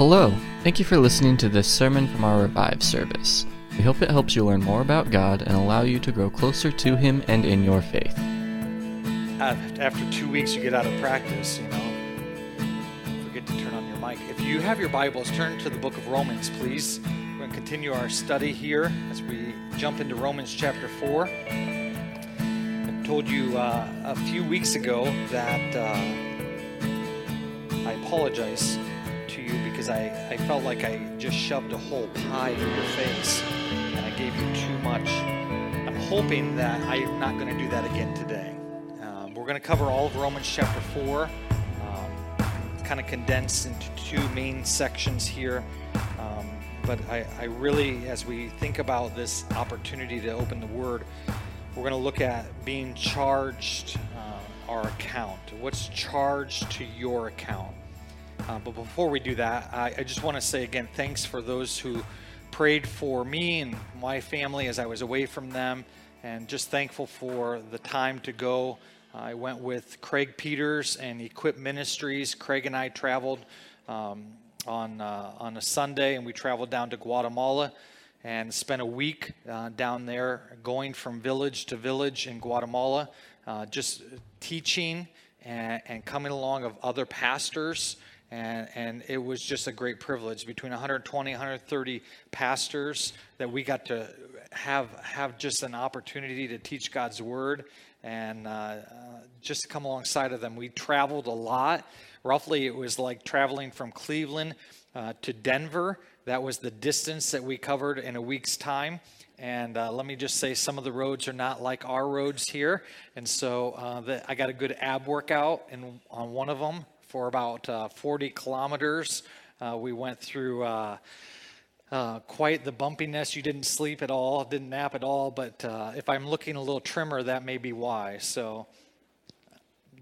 Hello, thank you for listening to this sermon from our Revive service. We hope it helps you learn more about God and allow you to grow closer to Him and in your faith. After two weeks, you get out of practice, you know. Forget to turn on your mic. If you have your Bibles, turn to the book of Romans, please. We're going to continue our study here as we jump into Romans chapter 4. I told you uh, a few weeks ago that uh, I apologize because I, I felt like I just shoved a whole pie in your face and I gave you too much. I'm hoping that I'm not going to do that again today. Um, we're going to cover all of Romans chapter 4, um, kind of condensed into two main sections here. Um, but I, I really, as we think about this opportunity to open the Word, we're going to look at being charged uh, our account. What's charged to your account? Uh, but before we do that, I, I just want to say again, thanks for those who prayed for me and my family as I was away from them, and just thankful for the time to go. I went with Craig Peters and Equip Ministries. Craig and I traveled um, on uh, on a Sunday, and we traveled down to Guatemala and spent a week uh, down there, going from village to village in Guatemala, uh, just teaching and, and coming along of other pastors and, and it was just a great privilege. Between 120 130 pastors that we got to have have just an opportunity to teach god's word. And uh, uh, just come alongside of them we traveled a lot. Roughly it was like traveling from cleveland uh, to denver. That was the distance that we covered in a week's time. And uh, let me just say, some of the roads are not like our roads here. And so uh, the, I got a good ab workout in, on one of them for about uh, 40 kilometers. Uh, we went through uh, uh, quite the bumpiness. You didn't sleep at all, didn't nap at all, but uh, if I'm looking a little trimmer, that may be why. So,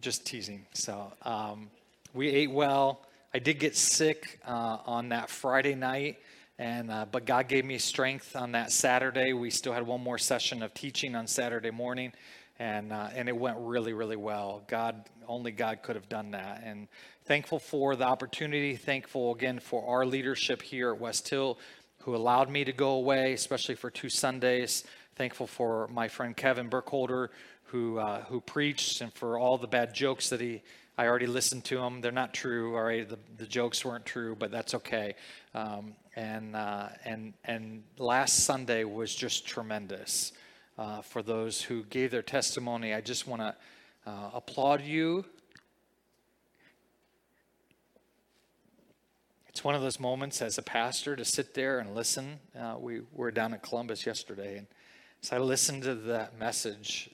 just teasing. So, um, we ate well. I did get sick on that Friday night. And uh, but God gave me strength on that Saturday. We still had one more session of teaching on Saturday morning, and uh, and it went really really well. God only God could have done that, and thankful for the opportunity. Thankful again for our leadership here at West Hill, who allowed me to go away, especially for two Sundays. Thankful for my friend Kevin Burkholder, who uh, who preached, and for all the bad jokes that he. I already listened to them. They're not true. All right, the, the jokes weren't true, but that's okay. Um, and uh, and and last Sunday was just tremendous uh, for those who gave their testimony. I just want to uh, applaud you. It's one of those moments as a pastor to sit there and listen. Uh, we were down in Columbus yesterday, and so I listened to that message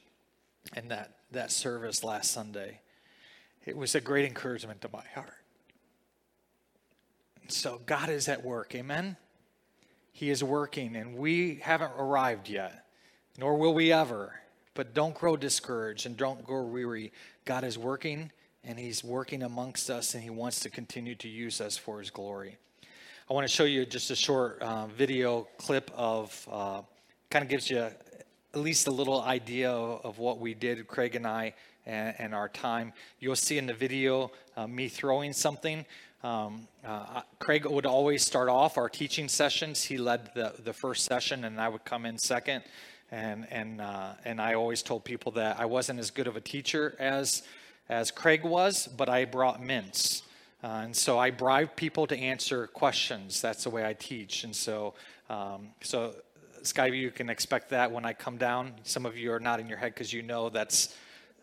and that, that service last Sunday. It was a great encouragement to my heart. So God is at work, amen? He is working, and we haven't arrived yet nor will we ever. But don't grow discouraged and don't grow weary. God is working, and He's working amongst us, and He wants to continue to use us for His glory. I want to show you just a short uh, video clip of uh, kind of gives you at least a little idea of, of what we did, Craig and I, and, and, our time. You'll see in the video uh, me throwing something. Um, uh, Craig would always start off our teaching sessions. He led the, the first session, and I would come in second and and uh, and I always told people that I wasn't as good of a teacher as as Craig was, but I brought mints, uh, and so I bribed people to answer questions. That's the way I teach, and so um, so Skyview, you can expect that when I come down. Some of you are nodding your head because you know that's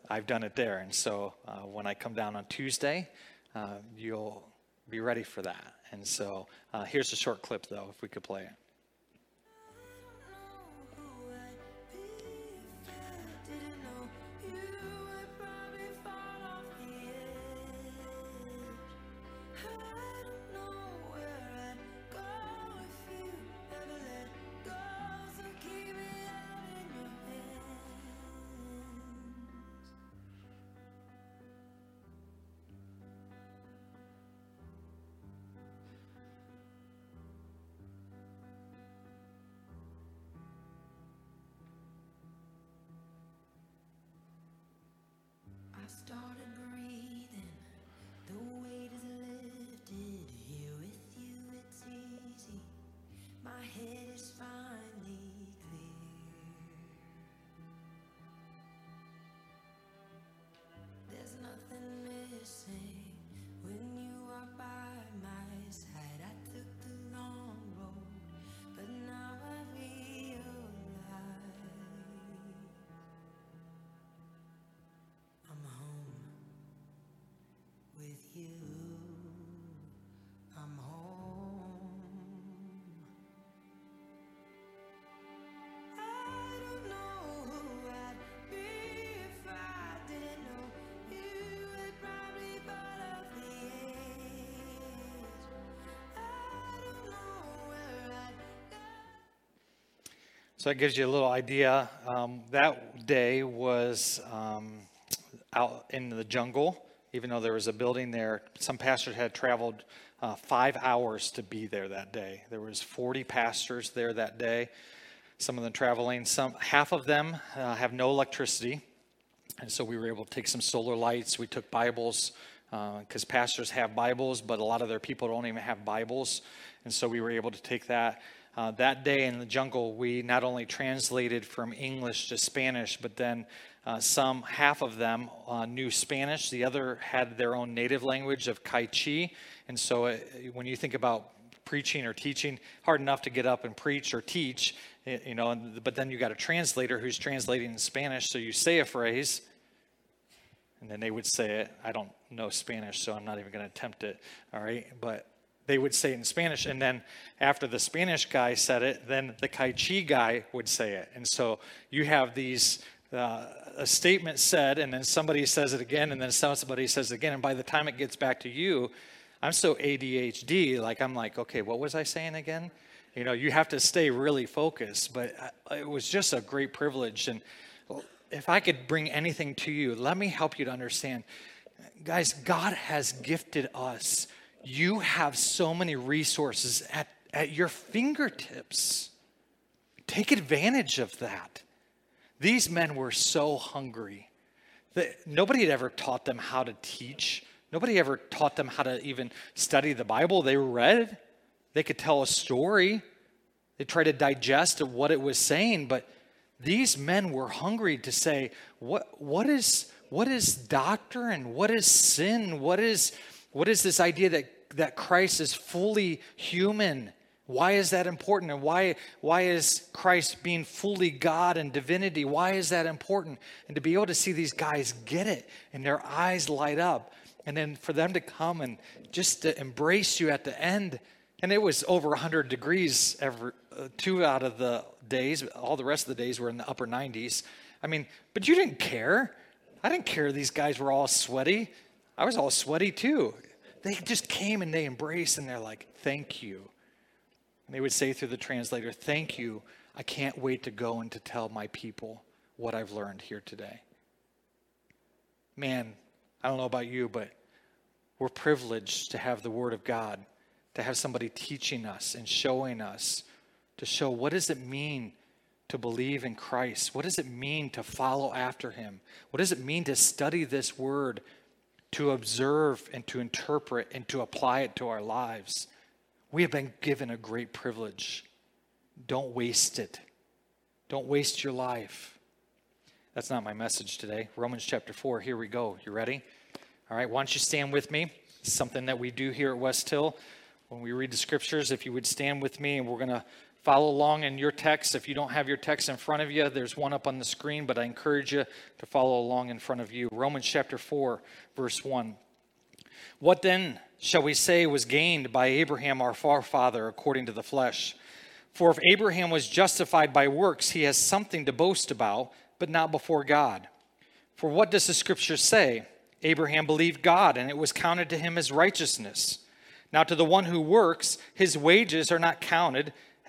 I've done it there, and so uh, when I come down on Tuesday, uh, you'll be ready for that. And so uh, here's a short clip, though, if we could play it. So that gives you a little idea. Um, that day was um, out in the jungle, even though there was a building there. Some pastors had traveled uh, five hours to be there that day. There was 40 pastors there that day. Some of them traveling. Some half of them uh, have no electricity, and so we were able to take some solar lights. We took Bibles because uh, pastors have Bibles, but a lot of their people don't even have Bibles, and so we were able to take that. Uh, that day in the jungle, we not only translated from English to Spanish, but then uh, some, half of them uh, knew Spanish. The other had their own native language of Kaichi. And so uh, when you think about preaching or teaching, hard enough to get up and preach or teach, you know, but then you got a translator who's translating in Spanish. So you say a phrase, and then they would say it. I don't know Spanish, so I'm not even going to attempt it. All right. But they would say it in Spanish. And then after the Spanish guy said it, then the Kai Chi guy would say it. And so you have these, uh, a statement said, and then somebody says it again, and then somebody says it again. And by the time it gets back to you, I'm so ADHD, like I'm like, okay, what was I saying again? You know, you have to stay really focused. But it was just a great privilege. And if I could bring anything to you, let me help you to understand. Guys, God has gifted us you have so many resources at, at your fingertips. Take advantage of that. These men were so hungry that nobody had ever taught them how to teach. Nobody ever taught them how to even study the Bible. They read, they could tell a story, they tried to digest what it was saying, but these men were hungry to say, what, what, is, what is doctrine? What is sin? What is what is this idea that, that Christ is fully human? Why is that important? And why, why is Christ being fully God and divinity? Why is that important? And to be able to see these guys get it and their eyes light up, and then for them to come and just to embrace you at the end. And it was over 100 degrees every uh, two out of the days. All the rest of the days were in the upper 90s. I mean, but you didn't care. I didn't care these guys were all sweaty. I was all sweaty too. They just came and they embraced and they're like, thank you. And they would say through the translator, thank you. I can't wait to go and to tell my people what I've learned here today. Man, I don't know about you, but we're privileged to have the Word of God, to have somebody teaching us and showing us, to show what does it mean to believe in Christ? What does it mean to follow after Him? What does it mean to study this Word to observe and to interpret and to apply it to our lives. We have been given a great privilege. Don't waste it. Don't waste your life. That's not my message today. Romans chapter 4, here we go. You ready? All right, why don't you stand with me? Something that we do here at West Hill. When we read the scriptures, if you would stand with me, and we're going to Follow along in your text. If you don't have your text in front of you, there's one up on the screen, but I encourage you to follow along in front of you. Romans chapter 4, verse 1. What then shall we say was gained by Abraham our forefather according to the flesh? For if Abraham was justified by works, he has something to boast about, but not before God. For what does the scripture say? Abraham believed God, and it was counted to him as righteousness. Now, to the one who works, his wages are not counted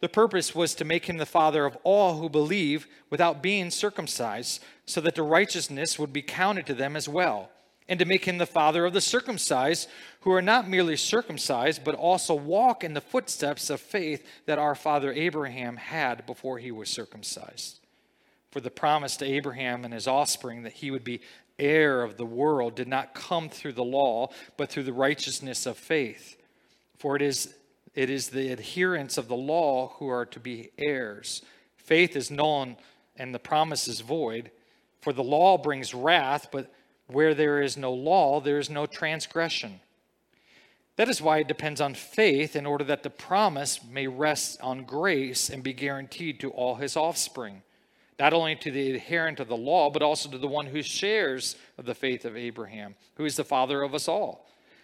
The purpose was to make him the father of all who believe without being circumcised, so that the righteousness would be counted to them as well, and to make him the father of the circumcised, who are not merely circumcised, but also walk in the footsteps of faith that our father Abraham had before he was circumcised. For the promise to Abraham and his offspring that he would be heir of the world did not come through the law, but through the righteousness of faith. For it is, it is the adherents of the law who are to be heirs. Faith is null and the promise is void. For the law brings wrath, but where there is no law, there is no transgression. That is why it depends on faith in order that the promise may rest on grace and be guaranteed to all his offspring, not only to the adherent of the law, but also to the one who shares of the faith of Abraham, who is the father of us all.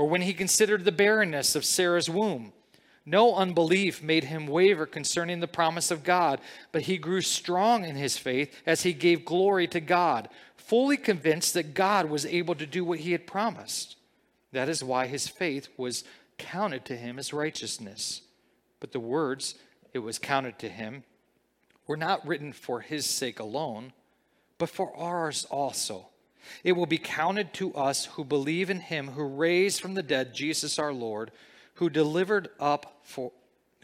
or when he considered the barrenness of Sarah's womb. No unbelief made him waver concerning the promise of God, but he grew strong in his faith as he gave glory to God, fully convinced that God was able to do what he had promised. That is why his faith was counted to him as righteousness. But the words, it was counted to him, were not written for his sake alone, but for ours also. It will be counted to us who believe in him who raised from the dead Jesus our Lord, who delivered up for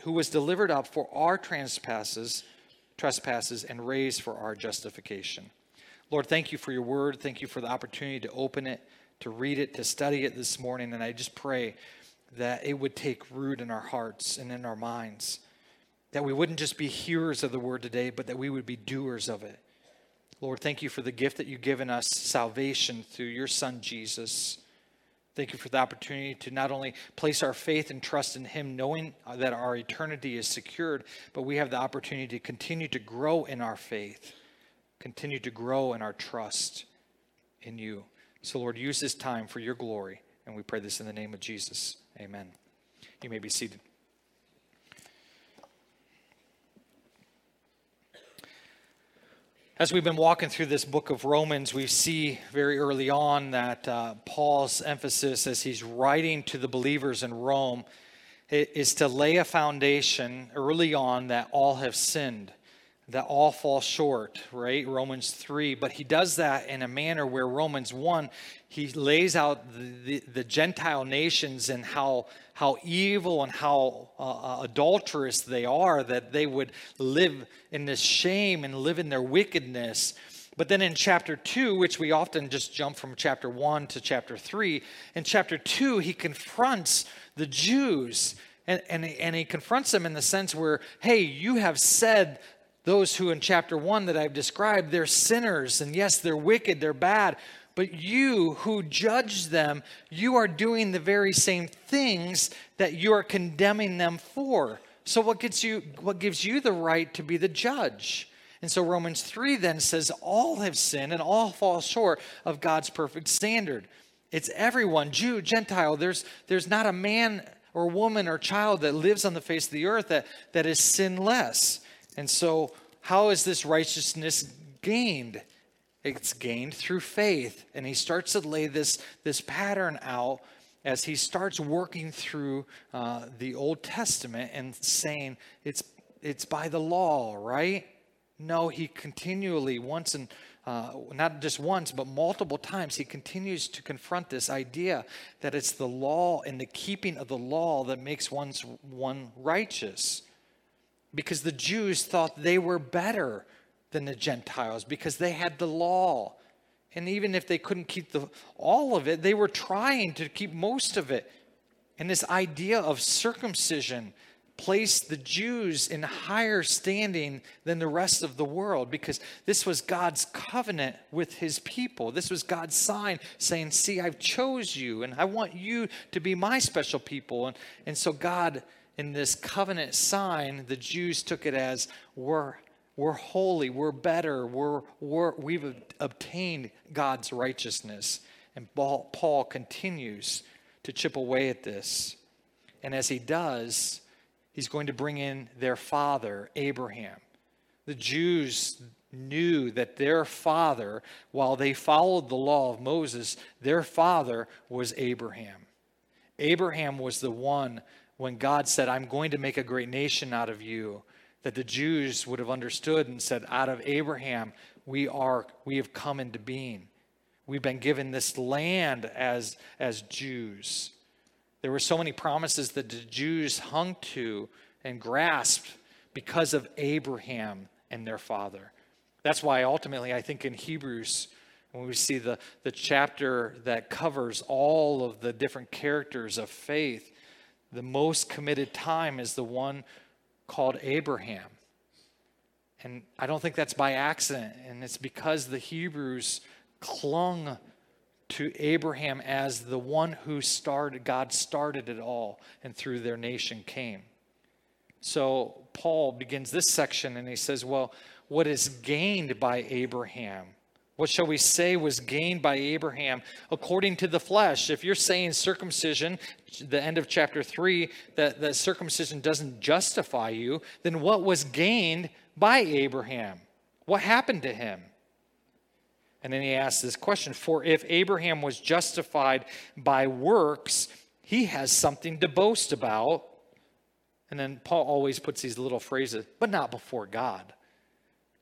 who was delivered up for our trespasses, trespasses and raised for our justification. Lord, thank you for your word. Thank you for the opportunity to open it to read it, to study it this morning. And I just pray that it would take root in our hearts and in our minds. That we wouldn't just be hearers of the word today, but that we would be doers of it. Lord, thank you for the gift that you've given us salvation through your Son, Jesus. Thank you for the opportunity to not only place our faith and trust in Him, knowing that our eternity is secured, but we have the opportunity to continue to grow in our faith, continue to grow in our trust in you. So, Lord, use this time for your glory. And we pray this in the name of Jesus. Amen. You may be seated. As we've been walking through this book of Romans, we see very early on that uh, Paul's emphasis as he's writing to the believers in Rome is to lay a foundation early on that all have sinned that all fall short, right? Romans 3. But he does that in a manner where Romans 1, he lays out the, the, the Gentile nations and how, how evil and how uh, uh, adulterous they are, that they would live in this shame and live in their wickedness. But then in chapter 2, which we often just jump from chapter 1 to chapter 3, in chapter 2, he confronts the Jews. And, and, and he confronts them in the sense where, hey, you have said those who in chapter 1 that I've described, they're sinners, and yes, they're wicked, they're bad. But you who judge them, you are doing the very same things that you are condemning them for. So what gets you what gives you the right to be the judge? And so Romans 3 then says all have sinned and all fall short of God's perfect standard. It's everyone, Jew, Gentile. There's there's not a man or woman or child that lives on the face of the earth that, that is sinless. And so, how is this righteousness gained? It's gained through faith. And he starts to lay this, this pattern out as he starts working through uh, the Old Testament and saying it's, it's by the law, right? No, he continually, once and uh, not just once, but multiple times, he continues to confront this idea that it's the law and the keeping of the law that makes one's one righteous because the Jews thought they were better than the Gentiles because they had the law. And even if they couldn't keep the, all of it, they were trying to keep most of it. And this idea of circumcision placed the Jews in higher standing than the rest of the world because this was God's covenant with his people. This was God's sign saying, See, I've chose you and I want you to be my special people. And, and so God in this covenant sign, the Jews took it as we're, we're holy, we're better, we're, we're, we've obtained God's righteousness. And Paul continues to chip away at this. And as he does, he's going to bring in their father, Abraham. The Jews, knew that their father, while they followed the law of Moses, their father was Abraham. Abraham was the one when God said, I'm going to make a great nation out of you, that the Jews would have understood and said, Out of Abraham, we are we have come into being. We've been given this land as, as Jews. There were so many promises that the Jews hung to and grasped because of Abraham and their father. That's why ultimately I think in Hebrews, when we see the, the chapter that covers all of the different characters of faith, the most committed time is the one called Abraham. And I don't think that's by accident. And it's because the Hebrews clung to Abraham as the one who started, God started it all, and through their nation came. So Paul begins this section and he says, Well, what is gained by Abraham? What shall we say was gained by Abraham according to the flesh? If you're saying circumcision, the end of chapter 3, that, that circumcision doesn't justify you, then what was gained by Abraham? What happened to him? And then he asks this question For if Abraham was justified by works, he has something to boast about. And then Paul always puts these little phrases, but not before God.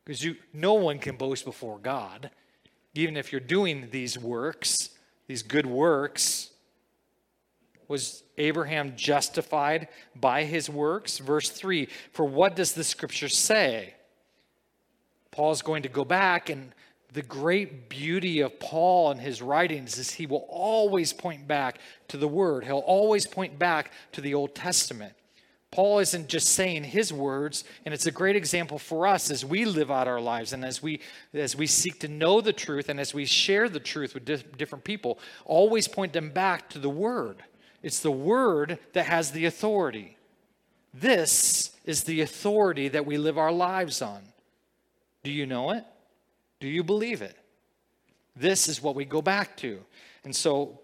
Because you no one can boast before God even if you're doing these works, these good works, was Abraham justified by his works? Verse 3 For what does the scripture say? Paul's going to go back, and the great beauty of Paul and his writings is he will always point back to the Word, he'll always point back to the Old Testament. Paul isn't just saying his words, and it's a great example for us as we live out our lives and as we as we seek to know the truth and as we share the truth with di- different people. Always point them back to the word. It's the word that has the authority. This is the authority that we live our lives on. Do you know it? Do you believe it? This is what we go back to. And so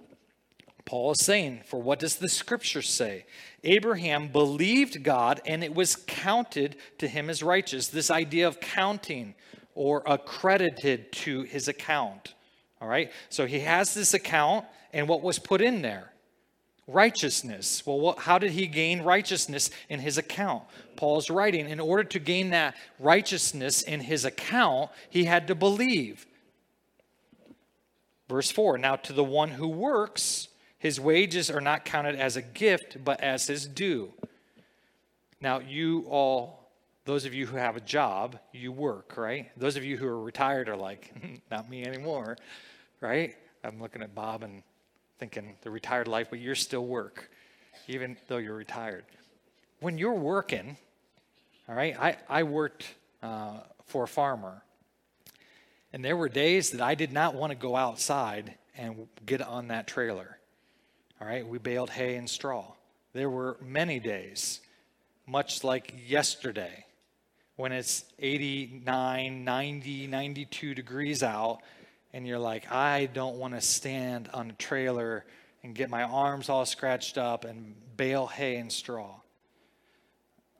Paul is saying, for what does the scripture say? Abraham believed God and it was counted to him as righteous. This idea of counting or accredited to his account. All right? So he has this account, and what was put in there? Righteousness. Well, what, how did he gain righteousness in his account? Paul's writing, in order to gain that righteousness in his account, he had to believe. Verse 4 Now to the one who works, his wages are not counted as a gift, but as his due. Now, you all, those of you who have a job, you work, right? Those of you who are retired are like, not me anymore, right? I'm looking at Bob and thinking the retired life, but you're still work, even though you're retired. When you're working, all right, I, I worked uh, for a farmer, and there were days that I did not want to go outside and get on that trailer. All right, we baled hay and straw. There were many days, much like yesterday, when it's 89, 90, 92 degrees out, and you're like, I don't want to stand on a trailer and get my arms all scratched up and bale hay and straw.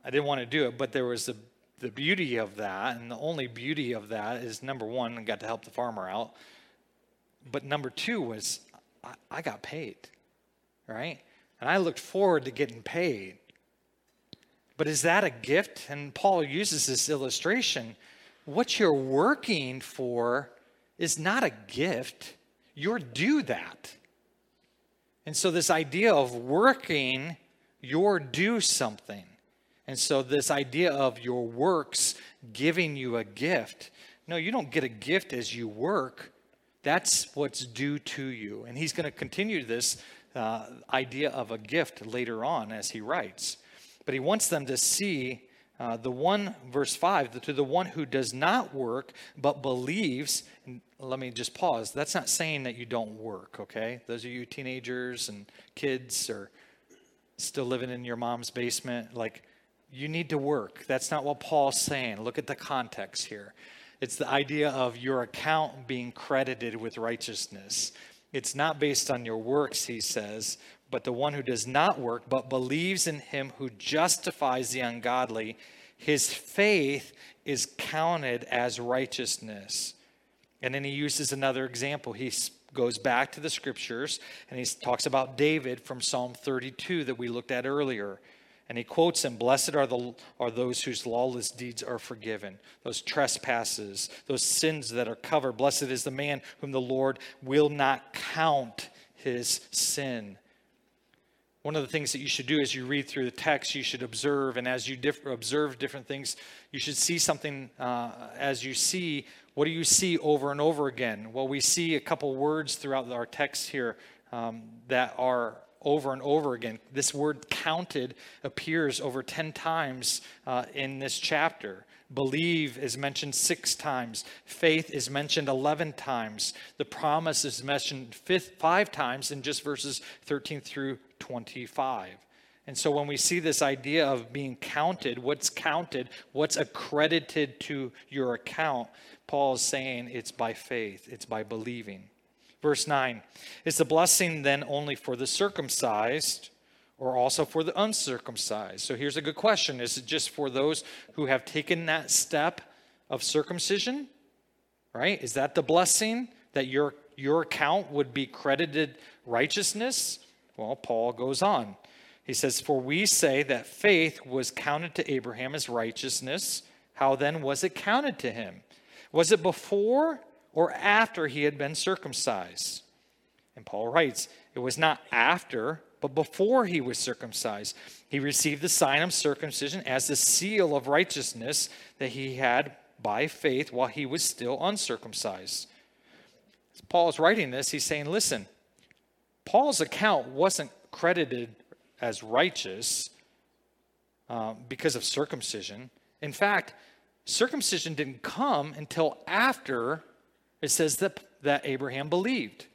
I didn't want to do it, but there was the, the beauty of that, and the only beauty of that is number one, I got to help the farmer out. But number two was I, I got paid right? And I looked forward to getting paid. But is that a gift? And Paul uses this illustration. What you're working for is not a gift, you're due that. And so, this idea of working, you're due something. And so, this idea of your works giving you a gift no, you don't get a gift as you work. That's what's due to you. And he's going to continue this uh, idea of a gift later on as he writes. But he wants them to see uh, the one, verse 5, to the one who does not work but believes. Let me just pause. That's not saying that you don't work, okay? Those of you teenagers and kids or still living in your mom's basement, like, you need to work. That's not what Paul's saying. Look at the context here. It's the idea of your account being credited with righteousness. It's not based on your works, he says, but the one who does not work, but believes in him who justifies the ungodly, his faith is counted as righteousness. And then he uses another example. He goes back to the scriptures and he talks about David from Psalm 32 that we looked at earlier. And he quotes him Blessed are, the, are those whose lawless deeds are forgiven, those trespasses, those sins that are covered. Blessed is the man whom the Lord will not count his sin. One of the things that you should do as you read through the text, you should observe, and as you diff- observe different things, you should see something uh, as you see. What do you see over and over again? Well, we see a couple words throughout our text here um, that are over and over again. This word counted appears over 10 times uh, in this chapter. Believe is mentioned six times. Faith is mentioned 11 times. The promise is mentioned fifth, five times in just verses 13 through 25. And so when we see this idea of being counted, what's counted, what's accredited to your account, Paul is saying it's by faith, it's by believing. Verse 9 Is the blessing then only for the circumcised or also for the uncircumcised? So here's a good question Is it just for those who have taken that step of circumcision? Right? Is that the blessing that your, your account would be credited righteousness? Well, Paul goes on. He says, For we say that faith was counted to Abraham as righteousness. How then was it counted to him? Was it before or after he had been circumcised? And Paul writes, It was not after, but before he was circumcised. He received the sign of circumcision as the seal of righteousness that he had by faith while he was still uncircumcised. As Paul is writing this, he's saying, Listen, Paul's account wasn't credited as righteous uh, because of circumcision. In fact, circumcision didn't come until after it says that, that Abraham believed.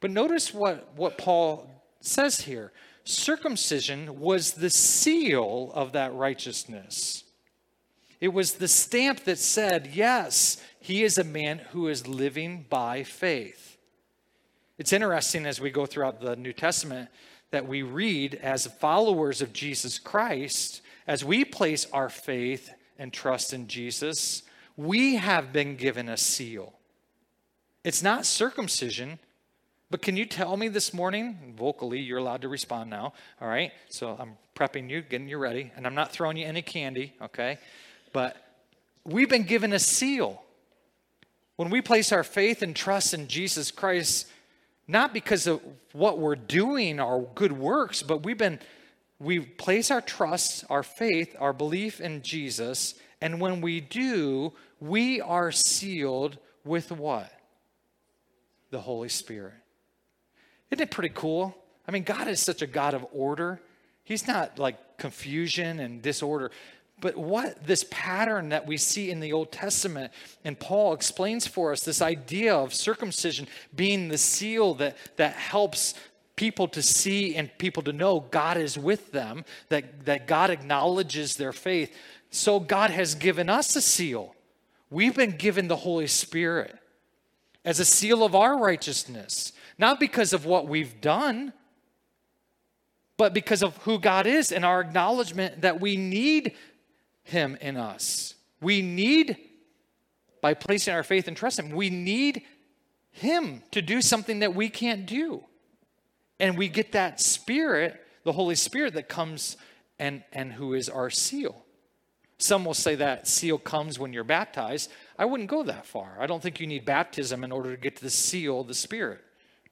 But notice what, what Paul says here circumcision was the seal of that righteousness. It was the stamp that said, yes, he is a man who is living by faith. It's interesting as we go throughout the New Testament that we read as followers of Jesus Christ, as we place our faith and trust in Jesus, we have been given a seal. It's not circumcision, but can you tell me this morning, vocally, you're allowed to respond now, all right? So I'm prepping you, getting you ready, and I'm not throwing you any candy, okay? But we've been given a seal. When we place our faith and trust in Jesus Christ, not because of what we're doing, our good works, but we've been, we place our trust, our faith, our belief in Jesus, and when we do, we are sealed with what? The Holy Spirit. Isn't it pretty cool? I mean, God is such a God of order. He's not like confusion and disorder. But what this pattern that we see in the Old Testament, and Paul explains for us this idea of circumcision being the seal that, that helps people to see and people to know God is with them, that, that God acknowledges their faith. So God has given us a seal. We've been given the Holy Spirit as a seal of our righteousness, not because of what we've done, but because of who God is and our acknowledgement that we need him in us. We need, by placing our faith and trust Him, we need Him to do something that we can't do. And we get that Spirit, the Holy Spirit, that comes and, and who is our seal. Some will say that seal comes when you're baptized. I wouldn't go that far. I don't think you need baptism in order to get to the seal, of the Spirit.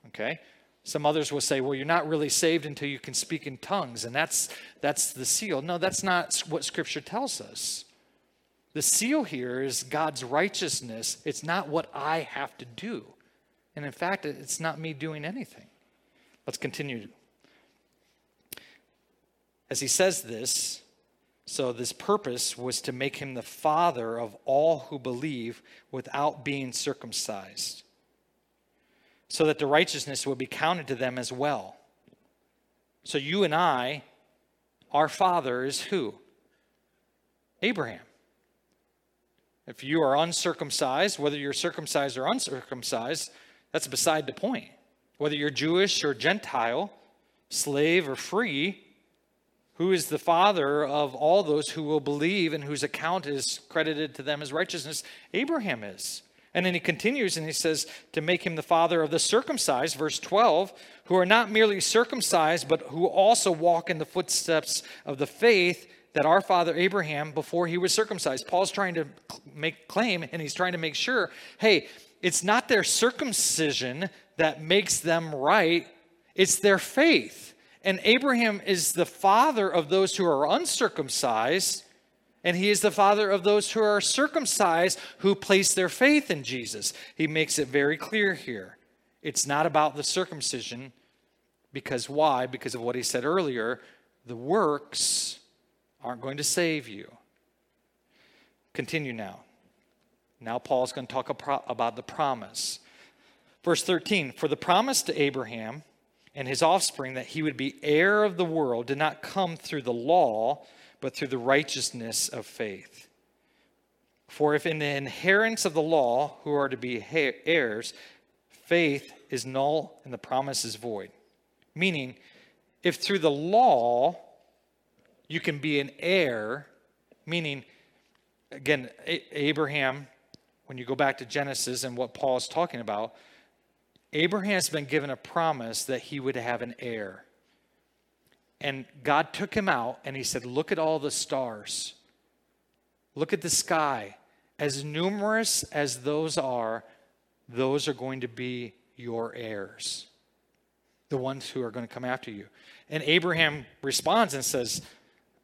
Okay? Some others will say, well, you're not really saved until you can speak in tongues, and that's, that's the seal. No, that's not what Scripture tells us. The seal here is God's righteousness. It's not what I have to do. And in fact, it's not me doing anything. Let's continue. As he says this, so this purpose was to make him the father of all who believe without being circumcised so that the righteousness would be counted to them as well. So you and I, our father is who? Abraham. If you are uncircumcised, whether you're circumcised or uncircumcised, that's beside the point. Whether you're Jewish or Gentile, slave or free, who is the father of all those who will believe and whose account is credited to them as righteousness? Abraham is. And then he continues and he says, to make him the father of the circumcised, verse 12, who are not merely circumcised, but who also walk in the footsteps of the faith that our father Abraham, before he was circumcised. Paul's trying to make claim and he's trying to make sure hey, it's not their circumcision that makes them right, it's their faith. And Abraham is the father of those who are uncircumcised, and he is the father of those who are circumcised who place their faith in Jesus. He makes it very clear here. It's not about the circumcision, because why? Because of what he said earlier the works aren't going to save you. Continue now. Now, Paul's going to talk about the promise. Verse 13 For the promise to Abraham and his offspring that he would be heir of the world did not come through the law, but through the righteousness of faith. For if in the inheritance of the law, who are to be heirs, faith is null and the promise is void. Meaning, if through the law you can be an heir, meaning, again, Abraham, when you go back to Genesis and what Paul is talking about, Abraham has been given a promise that he would have an heir. And God took him out and he said, Look at all the stars. Look at the sky. As numerous as those are, those are going to be your heirs, the ones who are going to come after you. And Abraham responds and says,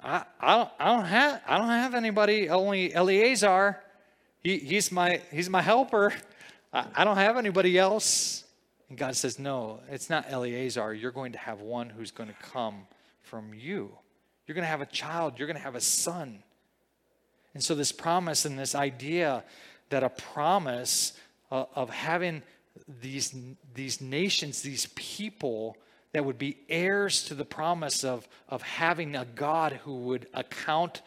I, I, don't, I, don't, have, I don't have anybody, only Eliezer. He, he's, my, he's my helper. I, I don't have anybody else. And God says, No, it's not Eliezer. You're going to have one who's going to come from you. You're going to have a child. You're going to have a son. And so, this promise and this idea that a promise uh, of having these, these nations, these people that would be heirs to the promise of, of having a God who would account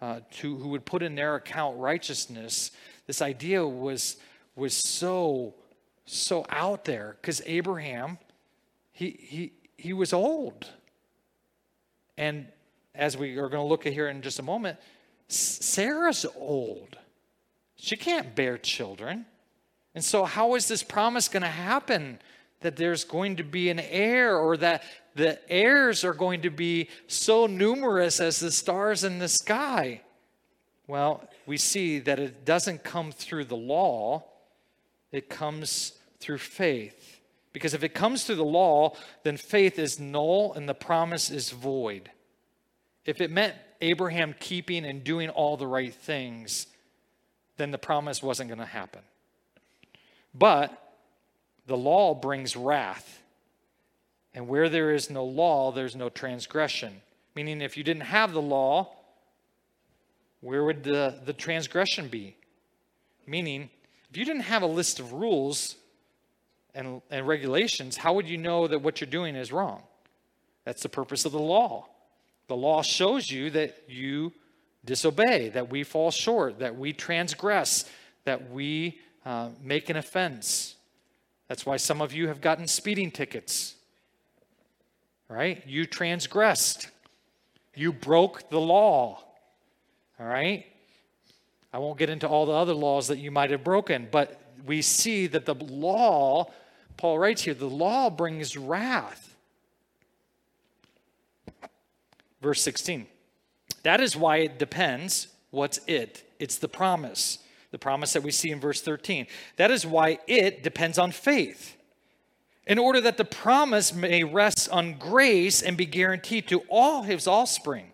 uh, to, who would put in their account righteousness. This idea was, was so, so out there because Abraham, he, he, he was old. And as we are going to look at here in just a moment, Sarah's old. She can't bear children. And so, how is this promise going to happen that there's going to be an heir or that the heirs are going to be so numerous as the stars in the sky? Well, we see that it doesn't come through the law, it comes through faith. Because if it comes through the law, then faith is null and the promise is void. If it meant Abraham keeping and doing all the right things, then the promise wasn't going to happen. But the law brings wrath. And where there is no law, there's no transgression. Meaning, if you didn't have the law, where would the, the transgression be? Meaning, if you didn't have a list of rules and, and regulations, how would you know that what you're doing is wrong? That's the purpose of the law. The law shows you that you disobey, that we fall short, that we transgress, that we uh, make an offense. That's why some of you have gotten speeding tickets, right? You transgressed, you broke the law, all right? I won't get into all the other laws that you might have broken, but we see that the law, Paul writes here, the law brings wrath. Verse 16. That is why it depends. What's it? It's the promise the promise that we see in verse 13. That is why it depends on faith. In order that the promise may rest on grace and be guaranteed to all his offspring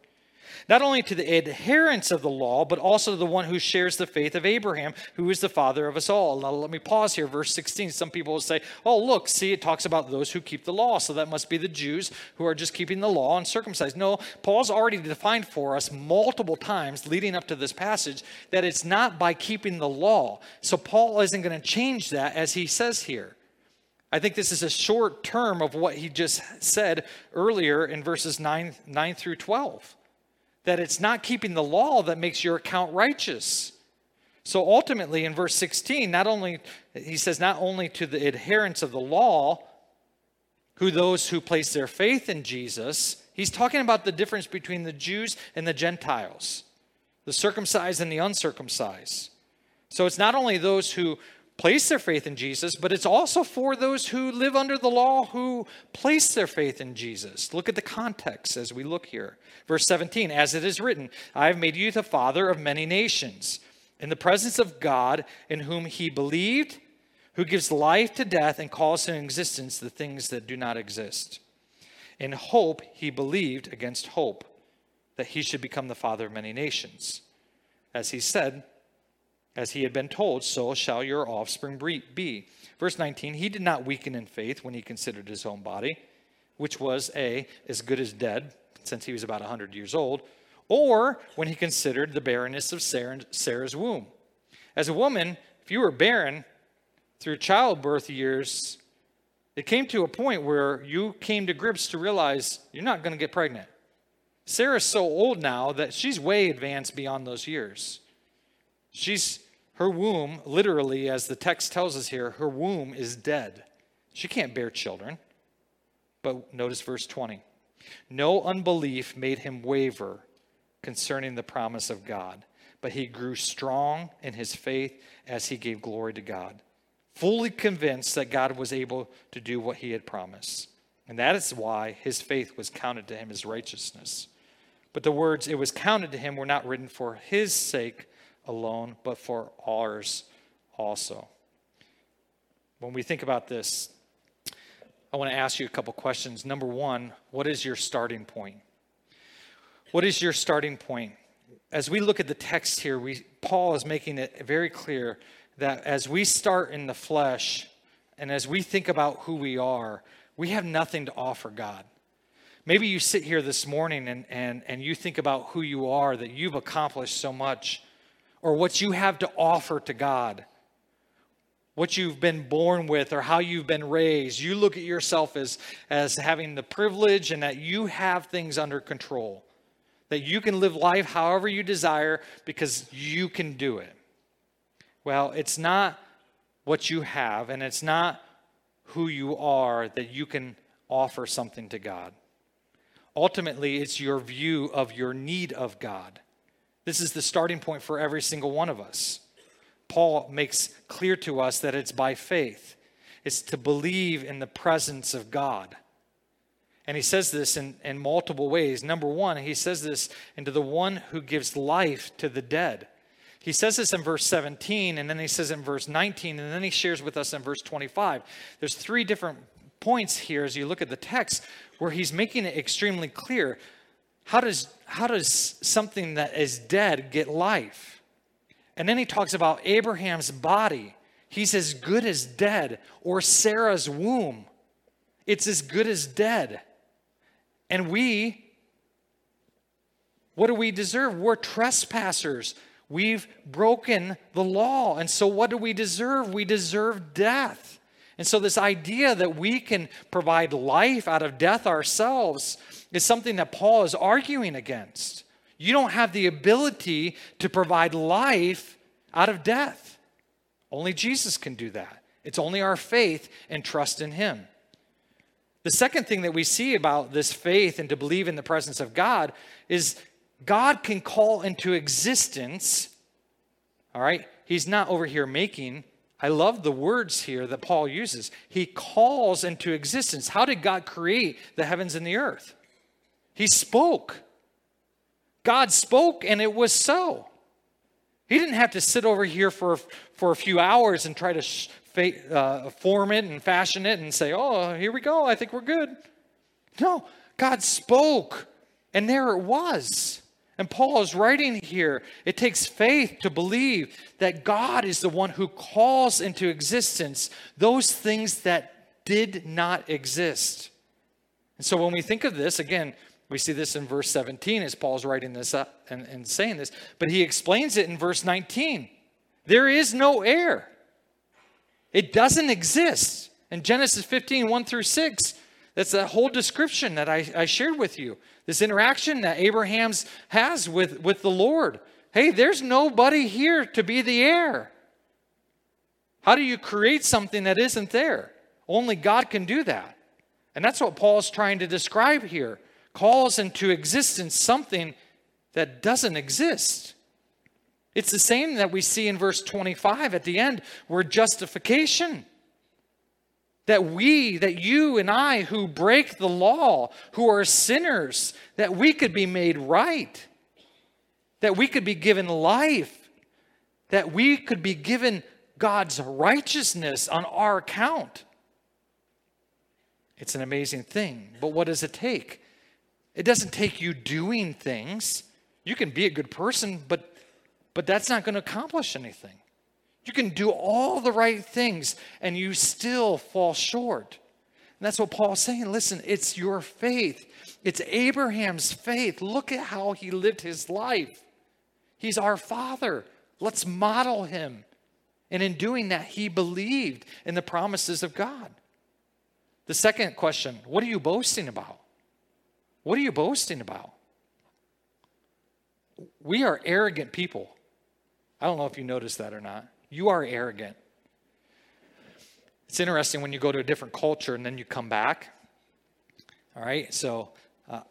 not only to the adherents of the law, but also to the one who shares the faith of Abraham, who is the father of us all. Now, let me pause here, verse 16. Some people will say, oh, look, see, it talks about those who keep the law. So that must be the Jews who are just keeping the law and circumcised. No, Paul's already defined for us multiple times leading up to this passage that it's not by keeping the law. So Paul isn't going to change that as he says here. I think this is a short term of what he just said earlier in verses 9, 9 through 12 that it's not keeping the law that makes your account righteous. So ultimately, in verse 16, not only, he says, not only to the adherents of the law, who those who place their faith in Jesus, He's talking about the difference between the Jews and the Gentiles, the circumcised and the uncircumcised. So it's not only those who place their faith in Jesus, but it's also for those who live under the law who place their faith in Jesus. Look at the context as we look here. Verse 17, as it is written, I have made you the father of many nations, in the presence of God, in whom he believed, who gives life to death and calls into existence the things that do not exist. In hope, he believed against hope that he should become the father of many nations. As he said, as he had been told, so shall your offspring be. Verse 19, he did not weaken in faith when he considered his own body, which was A, as good as dead, since he was about 100 years old, or when he considered the barrenness of Sarah's womb. As a woman, if you were barren through childbirth years, it came to a point where you came to grips to realize you're not going to get pregnant. Sarah's so old now that she's way advanced beyond those years. She's her womb, literally, as the text tells us here, her womb is dead. She can't bear children. But notice verse 20. No unbelief made him waver concerning the promise of God, but he grew strong in his faith as he gave glory to God, fully convinced that God was able to do what he had promised. And that is why his faith was counted to him as righteousness. But the words, it was counted to him, were not written for his sake alone, but for ours also. When we think about this, I want to ask you a couple questions. Number one, what is your starting point? What is your starting point? As we look at the text here, we, Paul is making it very clear that as we start in the flesh and as we think about who we are, we have nothing to offer God. Maybe you sit here this morning and, and, and you think about who you are, that you've accomplished so much or what you have to offer to God, what you've been born with or how you've been raised. You look at yourself as, as having the privilege and that you have things under control, that you can live life however you desire because you can do it. Well, it's not what you have and it's not who you are that you can offer something to God. Ultimately, it's your view of your need of God. This is the starting point for every single one of us. Paul makes clear to us that it's by faith, it's to believe in the presence of God. And he says this in, in multiple ways. Number one, he says this into the one who gives life to the dead. He says this in verse 17, and then he says in verse 19, and then he shares with us in verse 25. There's three different points here as you look at the text where he's making it extremely clear how does, how does something that is dead get life? And then he talks about Abraham's body. He's as good as dead, or Sarah's womb. It's as good as dead. And we, what do we deserve? We're trespassers. We've broken the law. And so, what do we deserve? We deserve death. And so, this idea that we can provide life out of death ourselves is something that Paul is arguing against. You don't have the ability to provide life out of death. Only Jesus can do that. It's only our faith and trust in Him. The second thing that we see about this faith and to believe in the presence of God is God can call into existence. All right? He's not over here making. I love the words here that Paul uses. He calls into existence. How did God create the heavens and the earth? He spoke. God spoke, and it was so. He didn't have to sit over here for, for a few hours and try to uh, form it and fashion it and say, oh, here we go. I think we're good. No, God spoke, and there it was. And Paul is writing here it takes faith to believe that God is the one who calls into existence those things that did not exist. And so when we think of this, again, we see this in verse 17 as Paul's writing this up and, and saying this, but he explains it in verse 19. There is no heir, it doesn't exist. In Genesis 15, 1 through 6, that's the whole description that I, I shared with you. This interaction that Abraham's has with, with the Lord. Hey, there's nobody here to be the heir. How do you create something that isn't there? Only God can do that. And that's what Paul's trying to describe here. Calls into existence something that doesn't exist. It's the same that we see in verse 25 at the end, where justification. That we, that you and I who break the law, who are sinners, that we could be made right, that we could be given life, that we could be given God's righteousness on our account. It's an amazing thing. But what does it take? It doesn't take you doing things. You can be a good person, but, but that's not going to accomplish anything. You can do all the right things and you still fall short. And that's what Paul's saying. Listen, it's your faith. It's Abraham's faith. Look at how he lived his life. He's our father. Let's model him. And in doing that, he believed in the promises of God. The second question what are you boasting about? What are you boasting about? We are arrogant people. I don't know if you noticed that or not. You are arrogant. It's interesting when you go to a different culture and then you come back. All right, so uh,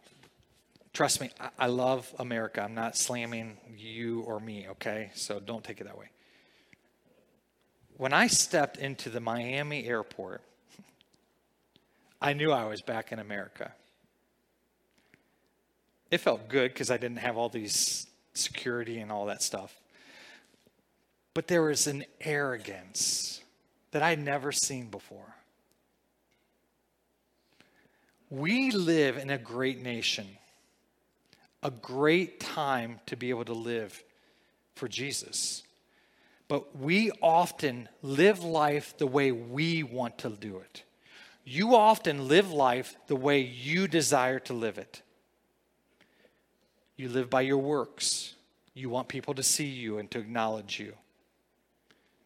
trust me, I, I love America. I'm not slamming you or me, okay? So don't take it that way. When I stepped into the Miami airport, I knew I was back in America it felt good because I didn't have all these security and all that stuff. But there was an arrogance that I'd never seen before. We live in a great nation, a great time to be able to live for Jesus. But we often live life the way we want to do it. You often live life the way you desire to live it. You live by your works. You want people to see you and to acknowledge you.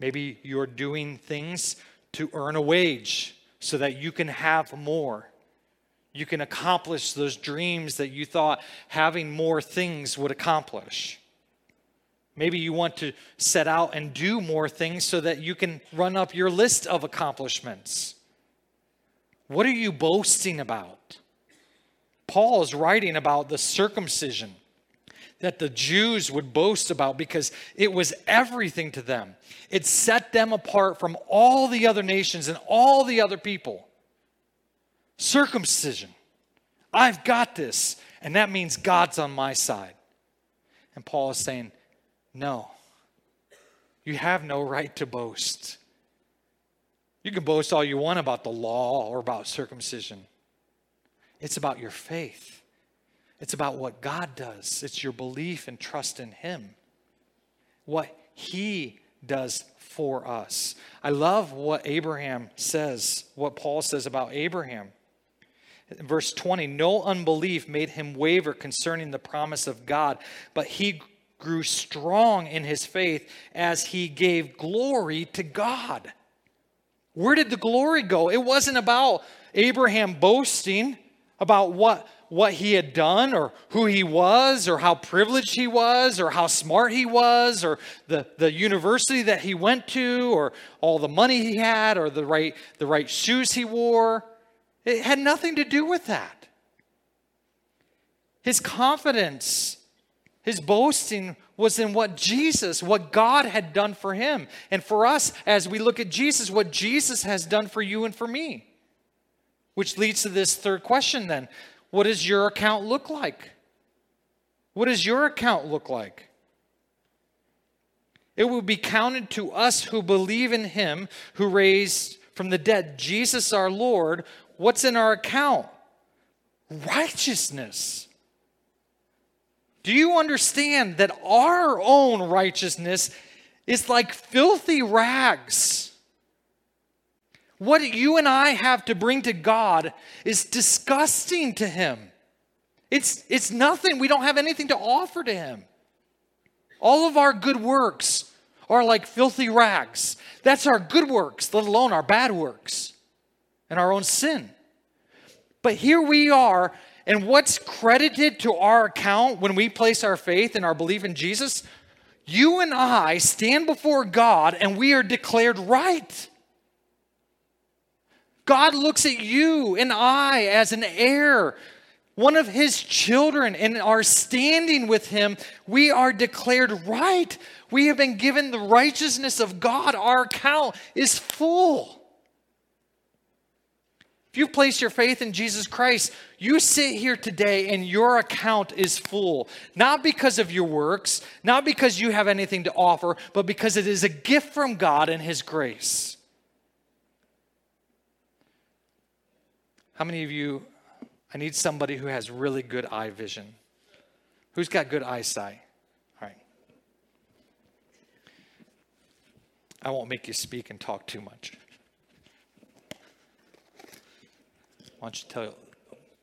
Maybe you're doing things to earn a wage so that you can have more. You can accomplish those dreams that you thought having more things would accomplish. Maybe you want to set out and do more things so that you can run up your list of accomplishments. What are you boasting about? Paul is writing about the circumcision that the Jews would boast about because it was everything to them. It set them apart from all the other nations and all the other people. Circumcision. I've got this, and that means God's on my side. And Paul is saying, No, you have no right to boast. You can boast all you want about the law or about circumcision. It's about your faith. It's about what God does, it's your belief and trust in Him, what He does for us. I love what Abraham says, what Paul says about Abraham. Verse 20, no unbelief made him waver concerning the promise of God, but he grew strong in his faith as he gave glory to God. Where did the glory go? It wasn't about Abraham boasting about what what he had done or who he was or how privileged he was or how smart he was or the, the university that he went to or all the money he had or the right, the right shoes he wore. It had nothing to do with that. His confidence, his boasting was in what Jesus, what God had done for him. And for us, as we look at Jesus, what Jesus has done for you and for me. Which leads to this third question then what does your account look like? What does your account look like? It will be counted to us who believe in him who raised from the dead Jesus our Lord. What's in our account? Righteousness. Do you understand that our own righteousness is like filthy rags? What you and I have to bring to God is disgusting to Him. It's, it's nothing. We don't have anything to offer to Him. All of our good works are like filthy rags. That's our good works, let alone our bad works and our own sin. But here we are, and what's credited to our account when we place our faith and our belief in Jesus? You and I stand before God and we are declared right. God looks at you and I as an heir one of his children, and are standing with him, we are declared right. We have been given the righteousness of God. Our account is full. If you've placed your faith in Jesus Christ, you sit here today and your account is full. Not because of your works, not because you have anything to offer, but because it is a gift from God and His grace. How many of you? I need somebody who has really good eye vision. Who's got good eyesight? All right. I won't make you speak and talk too much. Why don't you tell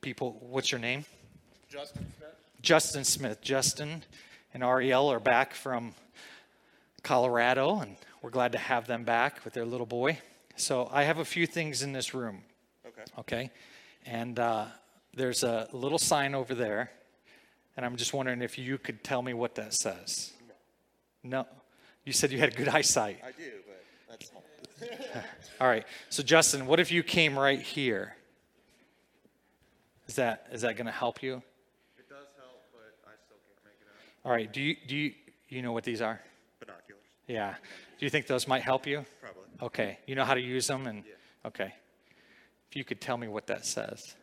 people what's your name? Justin Smith. Justin Smith. Justin and Ariel are back from Colorado, and we're glad to have them back with their little boy. So I have a few things in this room. Okay. And uh, there's a little sign over there, and I'm just wondering if you could tell me what that says. No. You said you had good eyesight. I do, but that's small. All right. So Justin, what if you came right here? Is that is that going to help you? It does help, but I still can't make it out. All right. Do you do you you know what these are? Binoculars. Yeah. Do you think those might help you? Probably. Okay. You know how to use them and Yeah. okay. If you could tell me what that says.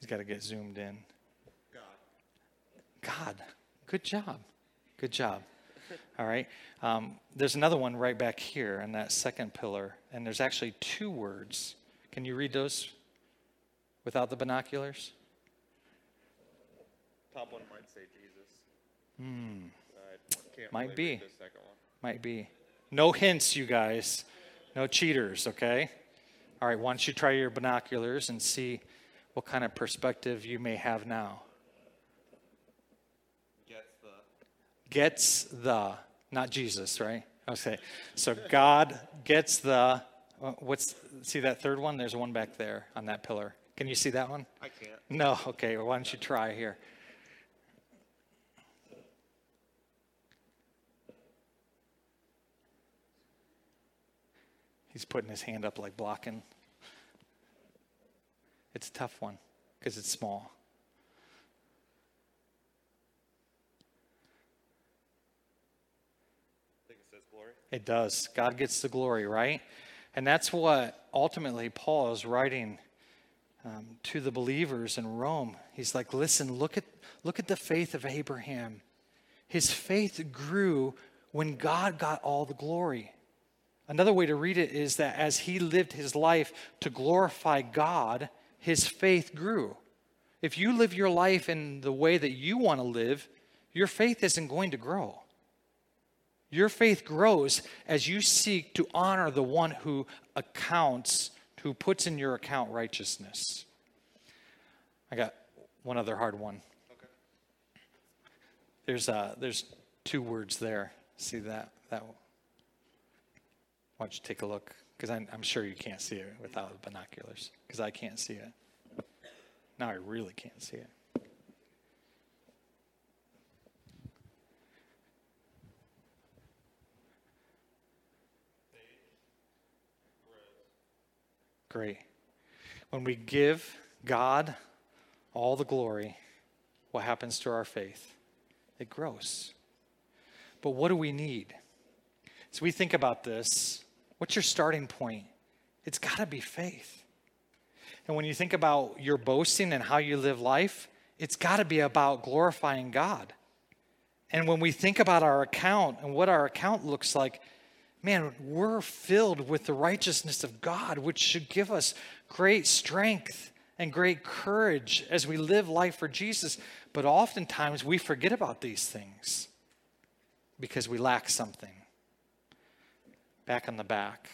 He's got to get zoomed in. God. God, good job. Good job. All right. Um, there's another one right back here in that second pillar, and there's actually two words. Can you read those without the binoculars? Top one might say Jesus. Hmm. Can't Might be. read the second one. Might be. No hints, you guys. No cheaters, okay? All right, why don't you try your binoculars and see what kind of perspective you may have now? Gets the. Gets the, not Jesus, right? Okay, so God gets the, uh, what's, see that third one? There's one back there on that pillar. Can you see that one? I can't. No, okay, well, why don't you try here? He's putting his hand up like blocking. It's a tough one because it's small. I think it says glory. It does. God gets the glory, right? And that's what ultimately Paul is writing um, to the believers in Rome. He's like, listen, look at, look at the faith of Abraham. His faith grew when God got all the glory. Another way to read it is that as he lived his life to glorify God, his faith grew. If you live your life in the way that you want to live, your faith isn't going to grow. Your faith grows as you seek to honor the one who accounts, who puts in your account righteousness. I got one other hard one. Okay. There's uh, there's two words there. See that that. Why don't you take a look? Because I'm, I'm sure you can't see it without binoculars. Because I can't see it. Now I really can't see it. Great. When we give God all the glory, what happens to our faith? It grows. But what do we need? As we think about this, what's your starting point? It's got to be faith. And when you think about your boasting and how you live life, it's got to be about glorifying God. And when we think about our account and what our account looks like, man, we're filled with the righteousness of God, which should give us great strength and great courage as we live life for Jesus. But oftentimes we forget about these things because we lack something. Back on the back,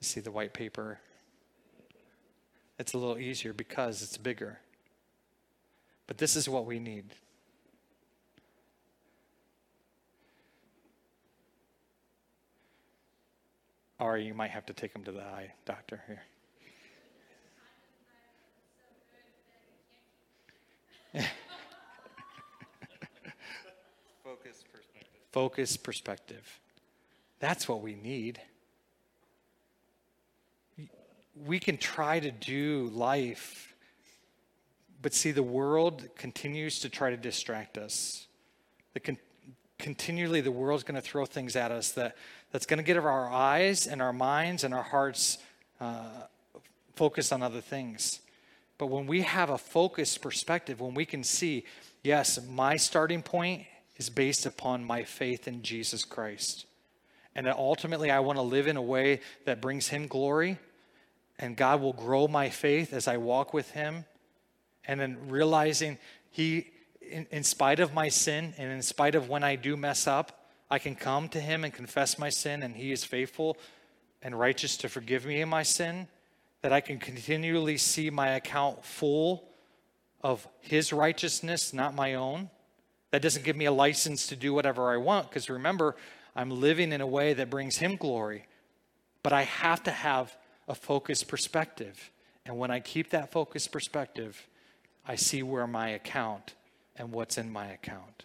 you see the white paper? It's a little easier because it's bigger. But this is what we need. Or you might have to take him to the eye doctor here. Focus perspective. Focus perspective. That's what we need. we can try to do life, but see, the world continues to try to distract us. The con- continually, the world's going to throw things at us that, that's going to get our eyes and our minds and our hearts uh, focused on other things. But when we have a focused perspective, when we can see, yes, my starting point is based upon my faith in Jesus Christ. And that ultimately, I want to live in a way that brings Him glory. And God will grow my faith as I walk with Him. And then realizing He, in, in spite of my sin and in spite of when I do mess up, I can come to Him and confess my sin, and He is faithful and righteous to forgive me in my sin. That I can continually see my account full of His righteousness, not my own. That doesn't give me a license to do whatever I want, because remember, I'm living in a way that brings Him glory. But I have to have a focused perspective. And when I keep that focused perspective, I see where my account and what's in my account.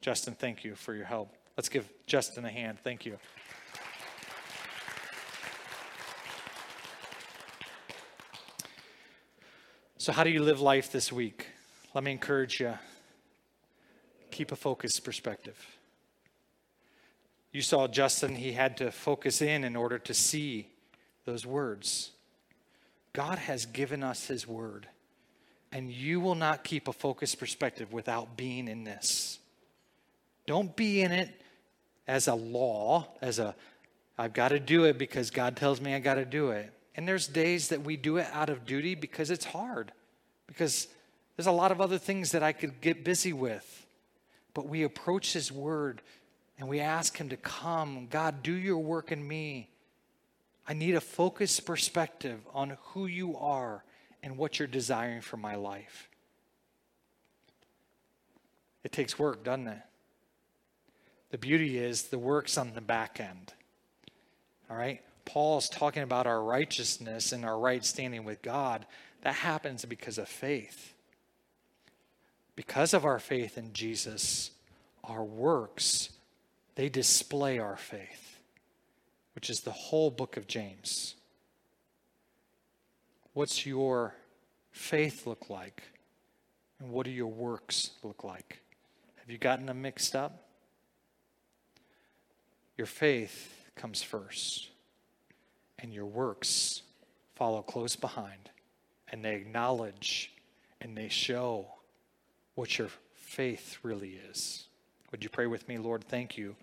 Justin, thank you for your help. Let's give Justin a hand. Thank you. So, how do you live life this week? Let me encourage you keep a focused perspective. You saw Justin, he had to focus in in order to see those words. God has given us his word, and you will not keep a focused perspective without being in this. Don't be in it as a law, as a I've got to do it because God tells me I got to do it. And there's days that we do it out of duty because it's hard, because there's a lot of other things that I could get busy with. But we approach His Word and we ask Him to come. God, do your work in me. I need a focused perspective on who you are and what you're desiring for my life. It takes work, doesn't it? The beauty is the work's on the back end. All right? Paul's talking about our righteousness and our right standing with God. That happens because of faith. Because of our faith in Jesus, our works, they display our faith, which is the whole book of James. What's your faith look like? And what do your works look like? Have you gotten them mixed up? Your faith comes first, and your works follow close behind, and they acknowledge and they show what your faith really is. Would you pray with me, Lord? Thank you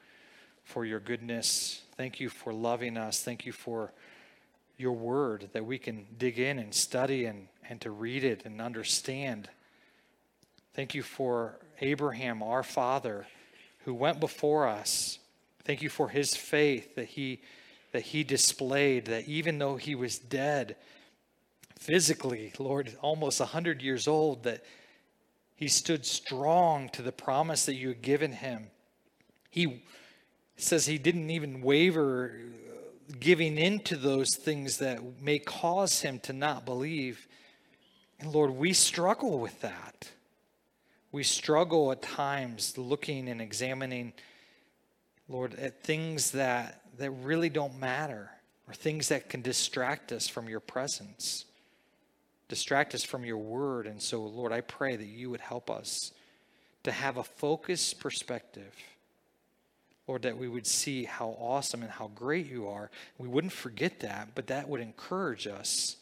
for your goodness. Thank you for loving us. Thank you for your word that we can dig in and study and, and to read it and understand. Thank you for Abraham, our father, who went before us Thank you for his faith that he, that he displayed, that even though he was dead physically, Lord, almost 100 years old, that he stood strong to the promise that you had given him. He says he didn't even waver giving into those things that may cause him to not believe. And Lord, we struggle with that. We struggle at times looking and examining Lord, at things that, that really don't matter or things that can distract us from your presence, distract us from your word. And so, Lord, I pray that you would help us to have a focused perspective. Lord, that we would see how awesome and how great you are. We wouldn't forget that, but that would encourage us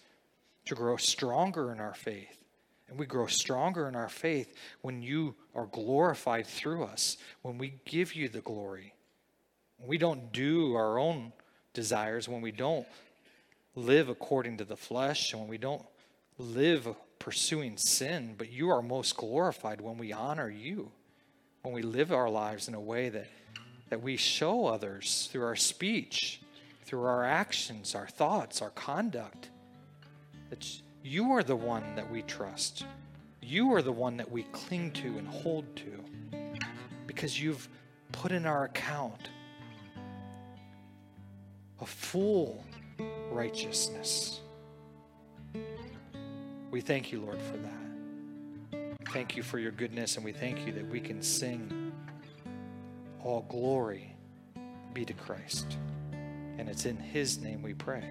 to grow stronger in our faith. And we grow stronger in our faith when you are glorified through us, when we give you the glory we don't do our own desires, when we don't live according to the flesh, and when we don't live pursuing sin, but you are most glorified when we honor you, when we live our lives in a way that, that we show others through our speech, through our actions, our thoughts, our conduct. That you are the one that we trust. You are the one that we cling to and hold to because you've put in our account a full righteousness. We thank you, Lord, for that. Thank you for your goodness, and we thank you that we can sing, All glory be to Christ. And it's in his name we pray.